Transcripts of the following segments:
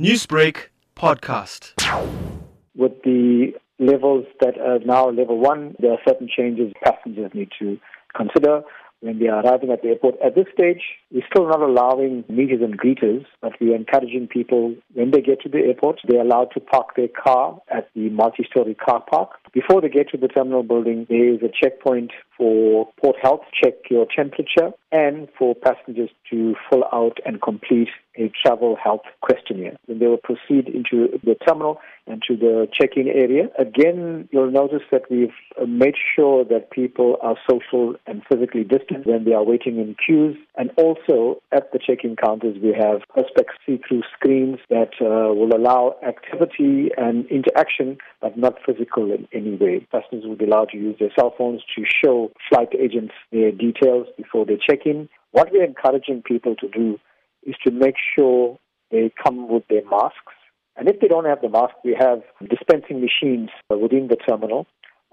Newsbreak podcast. With the levels that are now level one, there are certain changes passengers need to consider when they are arriving at the airport. At this stage, we're still not allowing meeters and greeters, but we're encouraging people when they get to the airport, they're allowed to park their car at the multi-story car park. Before they get to the terminal building, there is a checkpoint for port health, check your temperature, and for passengers to fill out and complete a travel health questionnaire. Then they will proceed into the terminal and to the check-in area. Again, you'll notice that we've made sure that people are social and physically distant when they are waiting in queues. And also at the check-in counters, we have Perspex see-through screens that uh, will allow activity and interaction, but not physical in any way. Passengers will be allowed to use their cell phones to show flight agents their details before they check What we're encouraging people to do is to make sure they come with their masks. And if they don't have the mask, we have dispensing machines within the terminal,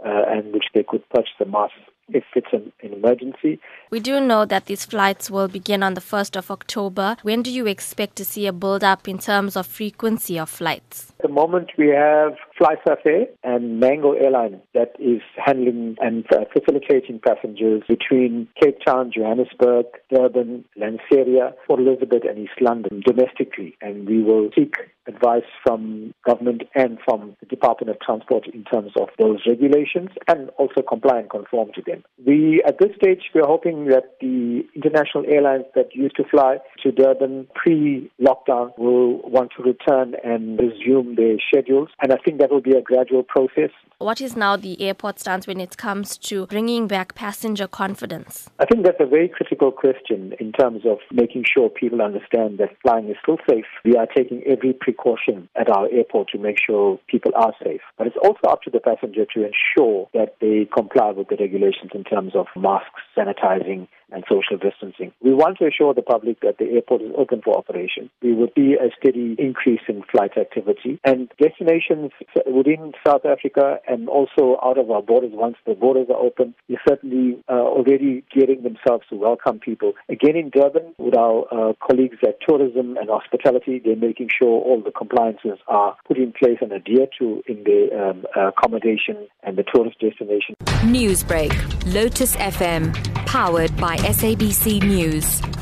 uh, and which they could purchase the mask if it's an, an, emergency. We do know that these flights will begin on the 1st of October. When do you expect to see a build up in terms of frequency of flights? At the moment, we have FlySafair and Mango Airlines that is handling and uh, facilitating passengers between Cape Town, Johannesburg, Durban, Lanseria, Port Elizabeth, and East London domestically. And we will seek advice from government and from the Department of Transport in terms of those regulations and also comply and conform to them. We, at this stage, we're hoping that the international airlines that used to fly to Durban pre-lockdown will want to return and resume their schedules. And I think that will be a gradual process. What is now the airport stance when it comes to bringing back passenger confidence? I think that's a very critical question in terms of making sure people understand that flying is still safe. We are taking every precaution at our airport to make sure people are safe. But it's also up to the passenger to ensure that they comply with the regulations in terms of masks, sanitizing, and social distancing. We want to assure the public that the airport is open for operation. We will be a steady increase in flight activity and destinations within South Africa and also out of our borders once the borders are open. We're certainly uh, already gearing themselves to welcome people. Again in Durban with our uh, colleagues at tourism and hospitality, they're making sure all the compliances are put in place and adhered to in the um, accommodation and the tourist destination. Newsbreak, Lotus FM, powered by SABC News.